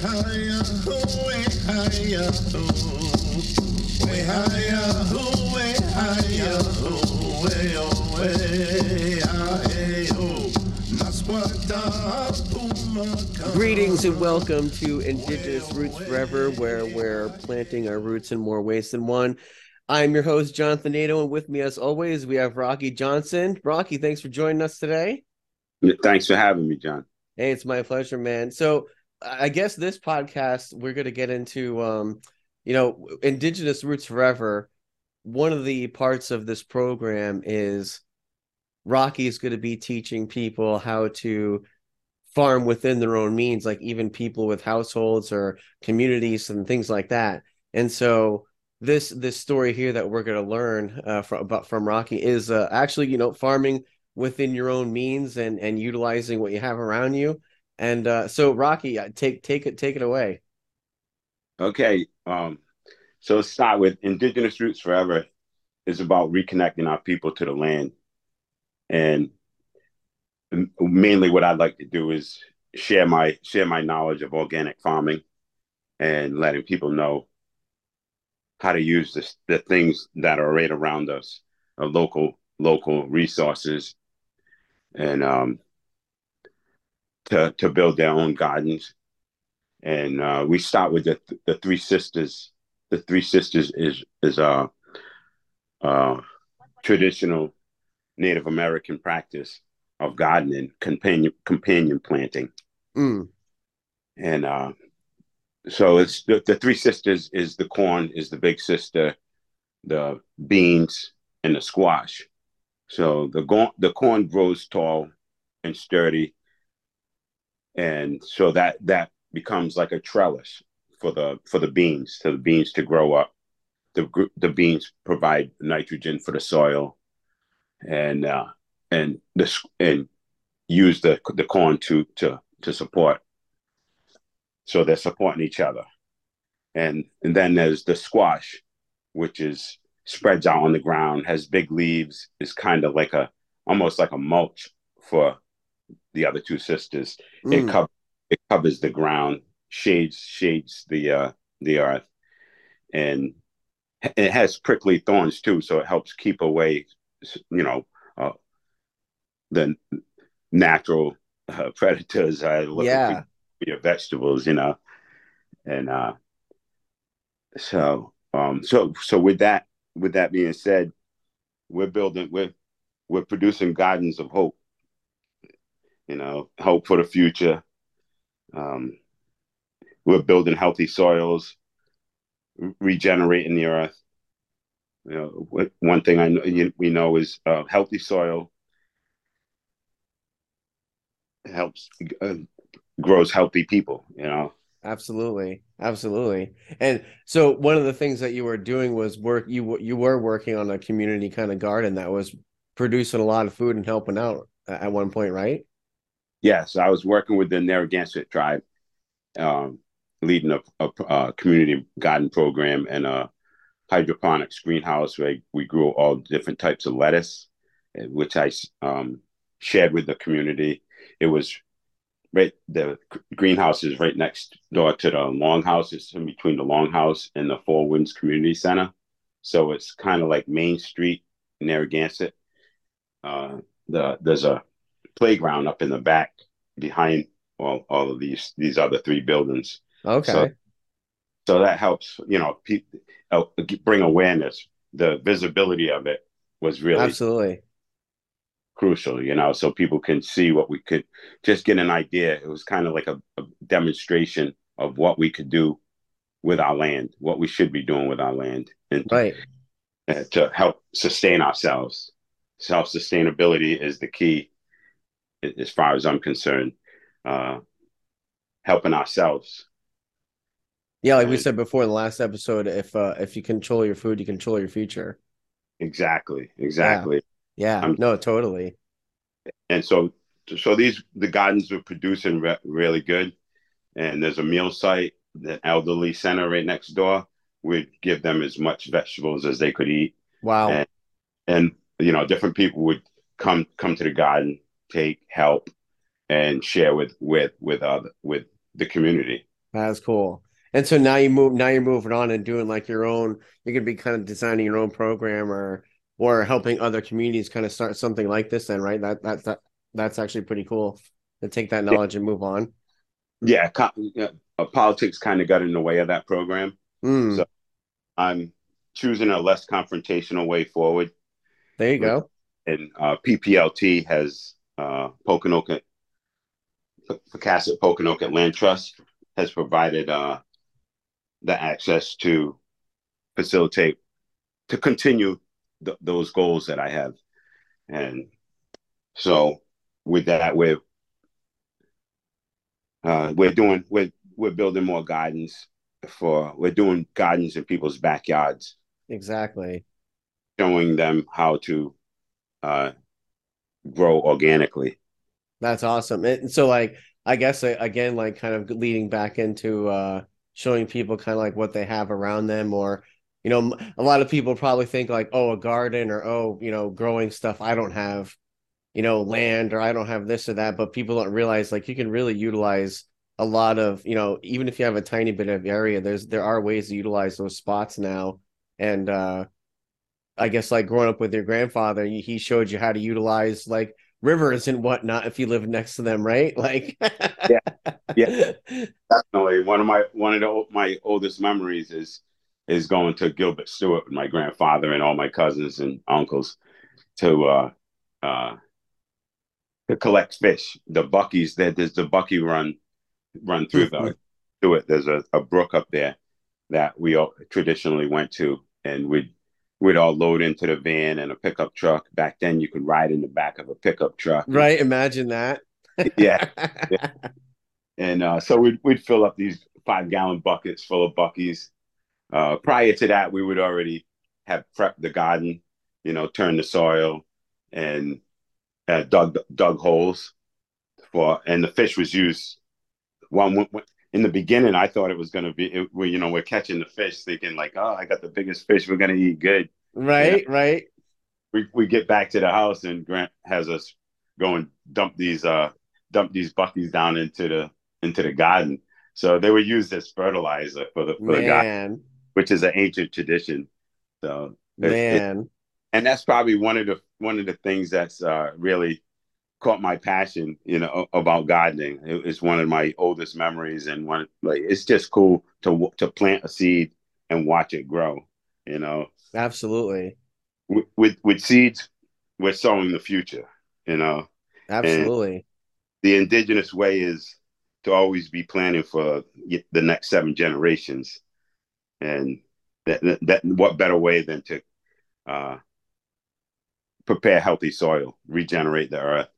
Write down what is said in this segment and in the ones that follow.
higher, way higher, way higher, way higher, way oh, way Greetings and welcome to Indigenous Roots Forever, where we're planting our roots in more ways than one. I'm your host, Jonathan Nato, and with me, as always, we have Rocky Johnson. Rocky, thanks for joining us today. Thanks for having me, John. Hey, it's my pleasure, man. So, I guess this podcast we're going to get into, um, you know, Indigenous Roots Forever. One of the parts of this program is Rocky is going to be teaching people how to farm within their own means, like even people with households or communities and things like that. And so this this story here that we're going to learn uh, from about from Rocky is uh, actually you know farming within your own means and and utilizing what you have around you. And uh, so Rocky, uh, take take it take it away. Okay, um, so let's start with Indigenous Roots Forever is about reconnecting our people to the land, and mainly what I'd like to do is share my share my knowledge of organic farming and letting people know how to use this, the things that are right around us, uh, local local resources, and um, to to build their own gardens. And uh, we start with the the three sisters. The three sisters is is a, a traditional Native American practice of gardening, companion companion planting, mm. and uh, so it's the, the three sisters is the corn is the big sister the beans and the squash so the go- the corn grows tall and sturdy and so that that becomes like a trellis for the for the beans to the beans to grow up the the beans provide nitrogen for the soil and uh and this and use the the corn to to to support so they're supporting each other. And and then there's the squash, which is spreads out on the ground, has big leaves, is kind of like a almost like a mulch for the other two sisters. Mm. It covers it covers the ground, shades shades the uh, the earth, and it has prickly thorns too, so it helps keep away, you know, uh, the natural uh, predators. Uh, yeah your vegetables, you know. And uh so um so so with that with that being said, we're building we're we're producing gardens of hope. You know, hope for the future. Um we're building healthy soils, regenerating the earth. You know, one thing I know we know is uh, healthy soil helps uh, grows healthy people you know absolutely absolutely and so one of the things that you were doing was work you you were working on a community kind of garden that was producing a lot of food and helping out at one point right yes i was working with the narragansett tribe um, leading a, a, a, community garden program and a hydroponics greenhouse where we grew all different types of lettuce which i um, shared with the community. It was right the greenhouse is right next door to the longhouse. It's in between the longhouse and the four winds community center. So it's kind of like main street narragansett uh, the there's a playground up in the back behind all, all of these these other three buildings okay so, so that helps you know pe- uh, bring awareness the visibility of it was really absolutely crucial, you know, so people can see what we could just get an idea. It was kind of like a, a demonstration of what we could do with our land, what we should be doing with our land, and right. to, uh, to help sustain ourselves. Self sustainability is the key, as far as I'm concerned. Uh, helping ourselves. Yeah, like and, we said before in the last episode, if uh, if you control your food, you control your future. Exactly. Exactly. Yeah, um, no, totally. And so, so these the gardens are producing re- really good, and there's a meal site, the elderly center right next door. We'd give them as much vegetables as they could eat. Wow. And, and you know, different people would come come to the garden, take help, and share with with with other with the community. That's cool. And so now you move now you're moving on and doing like your own you're gonna be kind of designing your own program or or helping other communities kind of start something like this then, right? That that's that that's actually pretty cool to take that knowledge yeah. and move on. Yeah, co- uh, politics kind of got in the way of that program. Mm. So I'm choosing a less confrontational way forward. There you go. And uh, PPLT has uh, Pokanoket, Pocasset Pokanoket Land Trust has provided uh, the access to facilitate to continue th- those goals that I have, and so with that we're uh, we're doing we're we're building more gardens for we're doing gardens in people's backyards. Exactly. Showing them how to uh, grow organically. That's awesome. And so, like, I guess again, like, kind of leading back into uh, showing people kind of like what they have around them, or you know, a lot of people probably think like, oh, a garden, or oh, you know, growing stuff. I don't have, you know, land, or I don't have this or that. But people don't realize like you can really utilize a lot of, you know, even if you have a tiny bit of area, there's there are ways to utilize those spots now, and uh I guess like growing up with your grandfather, he showed you how to utilize like rivers and whatnot if you live next to them, right? Like, yeah, yeah, definitely. One of my one of the, my oldest memories is is going to Gilbert Stuart with my grandfather and all my cousins and uncles to uh uh to collect fish. The buckies there. There's the Buc-ee run run through the to it. There's a, a brook up there that we all traditionally went to, and we'd we'd all load into the van and a pickup truck. Back then, you could ride in the back of a pickup truck. Right. Imagine that. yeah. yeah. And uh, so we'd, we'd fill up these five gallon buckets full of buckies. Uh, prior to that, we would already have prepped the garden, you know, turned the soil and uh, dug dug holes for, and the fish was used. One in the beginning, I thought it was going to be, it, we, you know, we're catching the fish, thinking like, oh, I got the biggest fish, we're going to eat good. Right, you know? right. We we get back to the house and Grant has us go and dump these uh dump these buckies down into the into the garden. So they were used as fertilizer for the for Man. the garden, which is an ancient tradition. So man, it, and that's probably one of the one of the things that's uh, really caught my passion, you know, about gardening. it's one of my oldest memories, and one like it's just cool to to plant a seed and watch it grow. You know, absolutely. With with, with seeds, we're sowing the future. You know, absolutely. And the indigenous way is to always be planning for the next seven generations, and that that what better way than to uh, prepare healthy soil, regenerate the earth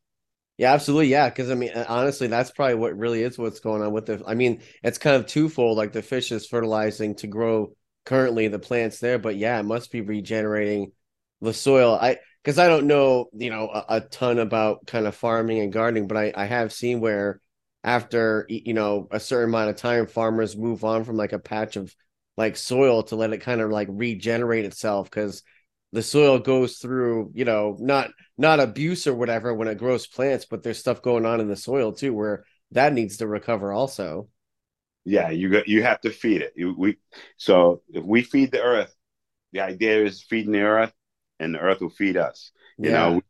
yeah, absolutely. Yeah, because I mean, uh, honestly, that's probably what really is what's going on with the. I mean, it's kind of twofold. Like the fish is fertilizing to grow currently the plants there, but yeah, it must be regenerating the soil. I because I don't know, you know, a, a, ton about kind of farming and gardening, but I I have seen where after you know a certain amount of time, farmers move on from like a patch of like soil to let it kind of like regenerate itself because the soil goes through, you know, not not abuse or whatever when it grows plants, but there's stuff going on in the soil too where that needs to recover also. Yeah, you got you have to feed it. You, we so if we feed the earth, the idea is feeding the earth, and the earth will feed us. You yeah. know,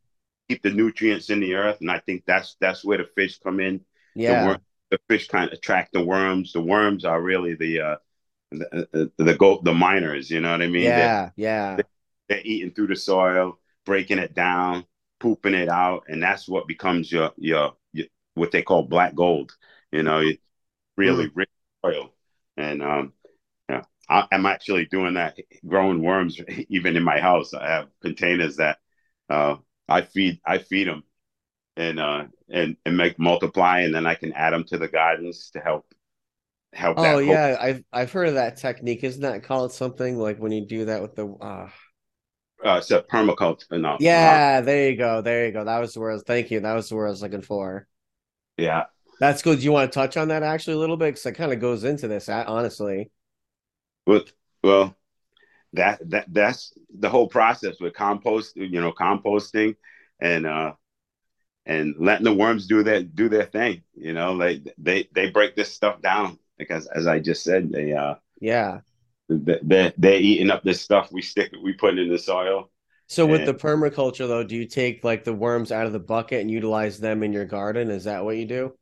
keep the nutrients in the earth, and I think that's that's where the fish come in. Yeah, the, worm, the fish kind of attract the worms. The worms are really the uh the the, the, the, the miners. You know what I mean? Yeah, they, yeah. They, they're eating through the soil, breaking it down, pooping it out, and that's what becomes your your, your what they call black gold. You know, really mm. rich soil, and um, yeah, I, am actually doing that, growing worms even in my house. I have containers that uh, I feed I feed them, and uh, and and make multiply, and then I can add them to the gardens to help help. Oh yeah, I've I've heard of that technique. Isn't that called something like when you do that with the? Uh uh, a permaculture. No, yeah, uh, there you go. There you go. That was the word. Thank you. That was the word I was looking for. Yeah, that's good. Do you want to touch on that actually a little bit because it kind of goes into this, honestly. With well, that that that's the whole process with compost. You know, composting and uh and letting the worms do their do their thing. You know, like they they break this stuff down because as I just said, they uh Yeah. They they're eating up this stuff we stick we put in the soil. So with And- the permaculture though, do you take like the worms out of the bucket and utilize them in your garden? Is that what you do?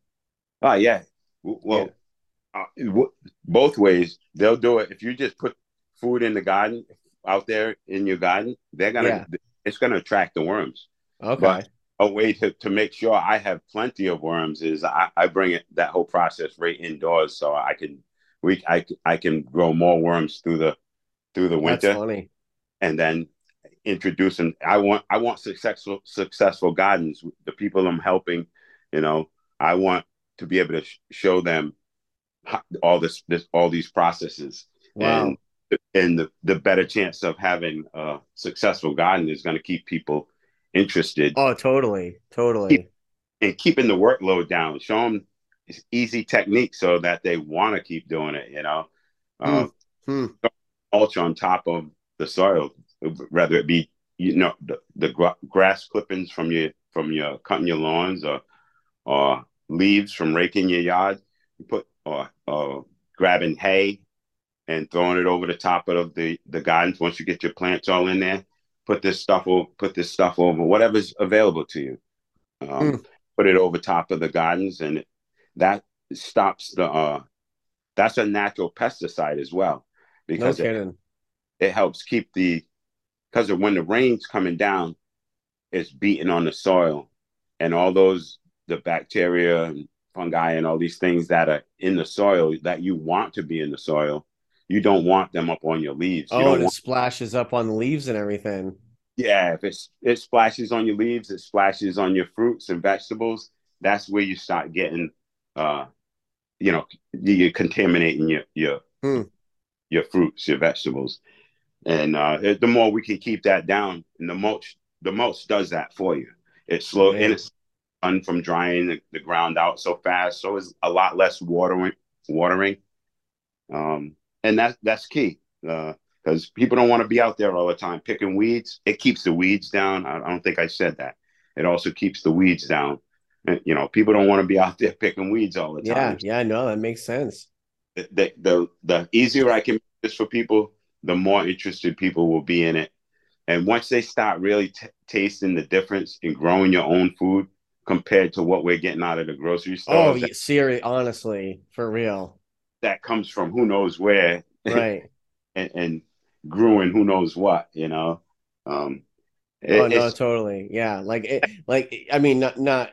Oh yeah. Well, uh, w- both ways they'll do it. If you just put food in the garden out there in your garden, they're gonna Yeah. it's gonna attract the worms. Okay. But- A way to, to make sure I have plenty of worms is I, I bring it that whole process right indoors so I can we I, I can grow more worms through the through the That's winter funny. and then introduce them. I want I want successful successful gardens. The people I'm helping, you know, I want to be able to sh- show them how, all this this all these processes Wow. and and the, the better chance of having a successful garden is going to keep people interested Oh, totally. Totally. and keeping the workload down. Show them easy technique so that they want to keep doing it. You know, uh, Hmm. mulch on top of the soil, whether it be you know the, the gra- grass clippings from your from your cutting your lawns or or leaves from raking your yard. You put or or grabbing hay and throwing it over the top of the the gardens. Once you get your plants all in there, put this stuff over put this stuff over whatever's available to you. Um, Hmm. Put it over top of the gardens, and that stops the. Uh, that's a natural pesticide as well No because it, kidding. it helps keep the because of when the rain's coming down, it's beating on the soil, and all those the bacteria and fungi and all these things that are in the soil that you want to be in the soil, you don't want them up on your leaves. You Oh, it want, splashes up on the leaves and everything. yeah, if it's it splashes on your leaves, it splashes on your fruits and vegetables. That's where you start getting, uh, you know, you're contaminating your your Hmm. your fruits, your vegetables, and uh, it- the more we can keep that down, and the mulch the mulch does that for you. It slow Yeah. and it's sun from drying the, the ground out so fast, so it's a lot less watering watering, um, and that's that's key. Uh, because people don't want to be out there all the time picking weeds. It keeps the weeds down. I, I don't think I said that. It also keeps the weeds down. You know, people don't want to be out there picking weeds all the time. yeah, yeah, no, that makes sense. The, the, the, the easier I can make this for people, the more interested people will be in it. And once they start really t- tasting the difference in growing your own food compared to what we're getting out of the grocery store, Oh, that, Siri, honestly, for real. that comes from who knows where Right. and, and grew in who knows what, you know. Um, it- oh no, totally. Yeah, like it, like I mean, not not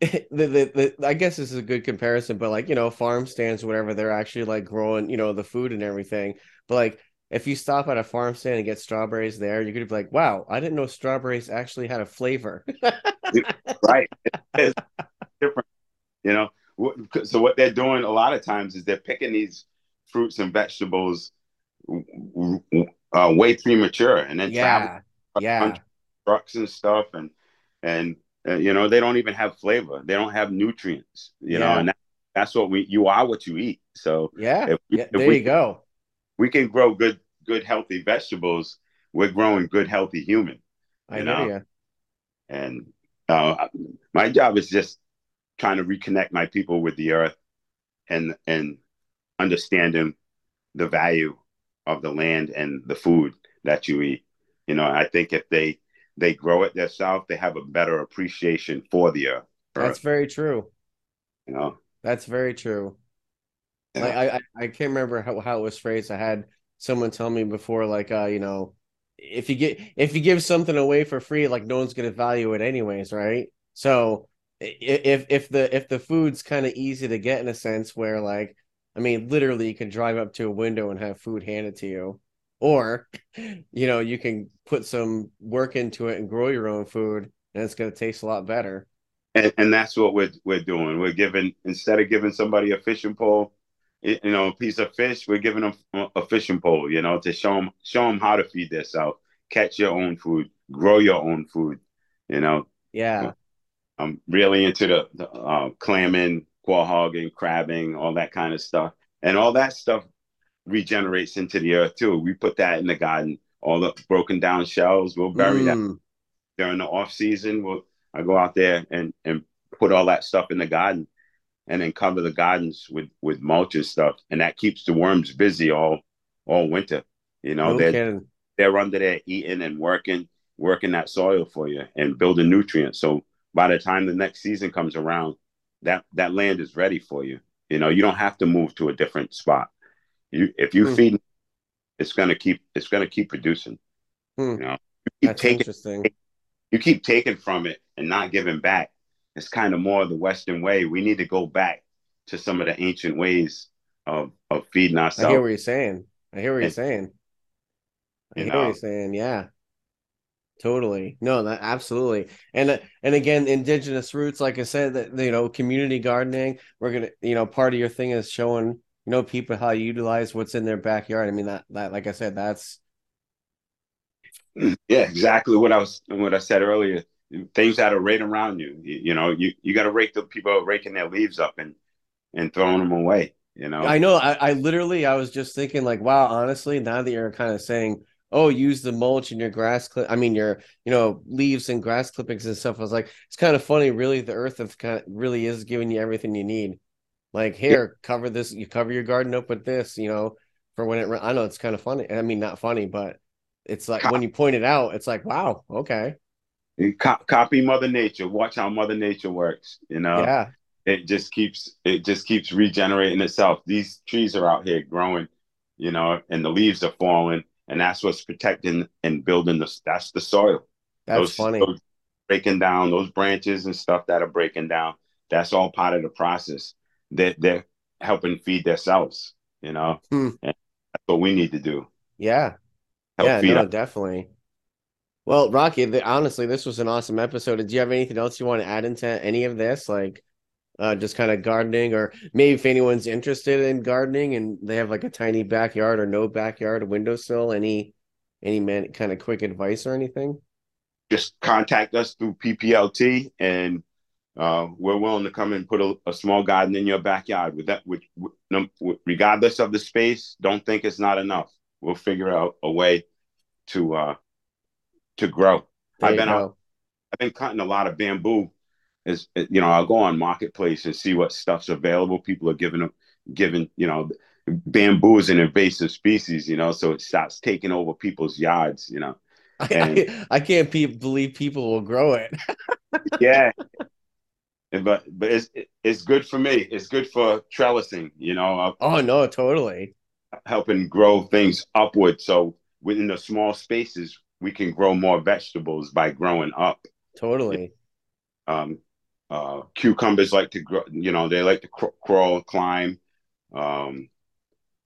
the, the the I guess this is a good comparison, but like you know, farm stands, whatever, they're actually like growing, you know, the food and everything. But like, if you stop at a farm stand and get strawberries there, you're gonna be like, wow, I didn't know strawberries actually had a flavor. right it's different you know so what they're doing a lot of times is they're picking these fruits and vegetables uh, way premature and then yeah, yeah, trucks and stuff and and uh, you know they don't even have flavor they don't have nutrients you know and that, that's what we you are what you eat so yeah. if we, yeah there we, you go. we can grow good good healthy vegetables we're growing good healthy human I know. you. and uh, my job is just trying to reconnect my people with the earth and and understanding the value of the land and the food that you eat you know i think if they they grow it themselves they have a better appreciation for the earth, That's very true. you know That's very true. Like I, I, I can't remember how, how it was phrased. I had someone tell me before, like, uh, you know, if you get if you give something away for free, like no one's gonna value it anyways, right? So if if the if the food's kind of easy to get in a sense where like I mean literally you can drive up to a window and have food handed to you. Or, you know, you can put some work into it and grow your own food and it's gonna taste a lot better. and, and that's what we're we're doing. We're giving instead of giving somebody a fishing pole, you know, a piece of fish, we're giving them a fishing pole, you know, to show them show them how to feed themselves, catch your own food, grow your own food. You know, Yeah. I'm really into the, the uh, clamming, quahogging, crabbing, all that kind of stuff, and all that stuff regenerates into the earth too. We put that in the garden. All the broken down shells, we'll bury that Mm, during the off season. We'll I go out there and and put all that stuff in the garden. and then cover the gardens with with mulch and stuff, and that keeps the worms busy all all winter. You know, No they're they're under there eating and working working that soil for you and building nutrients. So by the time the next season comes around, that that land is ready for you. You know, you don't have to move to a different spot. You if you Hmm. feed, it's gonna keep it's gonna keep producing. Hmm. You know, you keep That's taking interesting. you keep taking from it and not giving back. It's kind of more the Western way. We need to go back to some of the ancient ways of of feeding ourselves. I hear what you're saying. I hear what you're saying. I You hear what you're saying. Yeah. Totally. No, that absolutely. And uh, and again, indigenous roots, like I said, that you know, community gardening, we're gonna, you know, part of your thing is showing, you know, people how to utilize what's in their backyard. I mean, that that like I said, that's Yeah, exactly what I was what I said earlier. Things that are right around you. You, you know, you, you got to rake the people raking their leaves up and and throwing them away. You know, I know. I, I literally, I was just thinking, like, wow, honestly, now that you're kind of saying, oh, use the mulch in your grass clip, I mean, your, you know, leaves and grass clippings and stuff. I was like, it's kind of funny, really. The earth is kind of really is giving you everything you need. Like, here, cover this, you cover your garden up with this, you know, for when it, I know it's kind of funny. I mean, not funny, but it's like when you point it out, it's like, wow, okay. Co- copy Mother Nature. Watch how Mother Nature works. You know, yeah. it just keeps it just keeps regenerating itself. These trees are out here growing, you know, and the leaves are falling, and that's what's protecting and building the. That's the soil. That's those, funny. those breaking down those branches and stuff that are breaking down. That's all part of the process. That they're, helping feed themselves. You know, Hmm. and that's what we need to do. Yeah. Help yeah, feed no, definitely. Well, Rocky, the, honestly, this was an awesome episode. Did you have anything else you want to add into any of this? Like, uh, just kind of gardening, or maybe if anyone's interested in gardening and they have like a tiny backyard or no backyard, a windowsill, any, any man kind of quick advice or anything? just contact us through PPLT, and uh, we're willing to come and put a, a small garden in your backyard. With that, which regardless of the space, don't think it's not enough. We'll figure out a way to uh, to grow. There I've been out. I've been cutting a lot of bamboo. Is you know I'll go on marketplace and see what stuff's available. People are giving them giving you know bamboo is an invasive species. You know, so it starts taking over people's yards. You know, I, I, I can't pe- believe people will grow it. yeah but but it's it's good for me it's good for trellising you know uh, Oh no, totally. helping grow things upward so within the small spaces we can grow more vegetables by growing up Totally. um uh cucumbers like to grow you know they like to cr- crawl climb um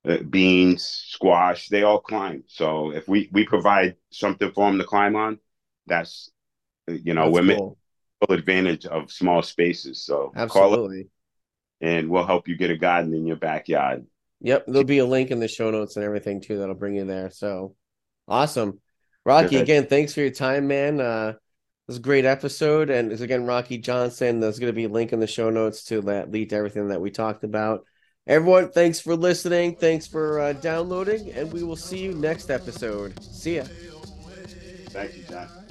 uh, beans squash they all climb so if we we provide something for them to climb on that's you know That's we're cool. Full advantage of small spaces so call Absolutely. and we'll help you get a garden in your backyard. Yep, there'll be a link in the show notes and everything too that'll bring you there. So awesome. Rocky, Good. again, thanks for your time, man. Uh this is a great episode. And it's again Rocky Johnson. There's gonna be a link in the show notes to that lead to everything that we talked about. Everyone, thanks for listening. Thanks for uh, downloading, and we will see you next episode. See ya. Thank you, John.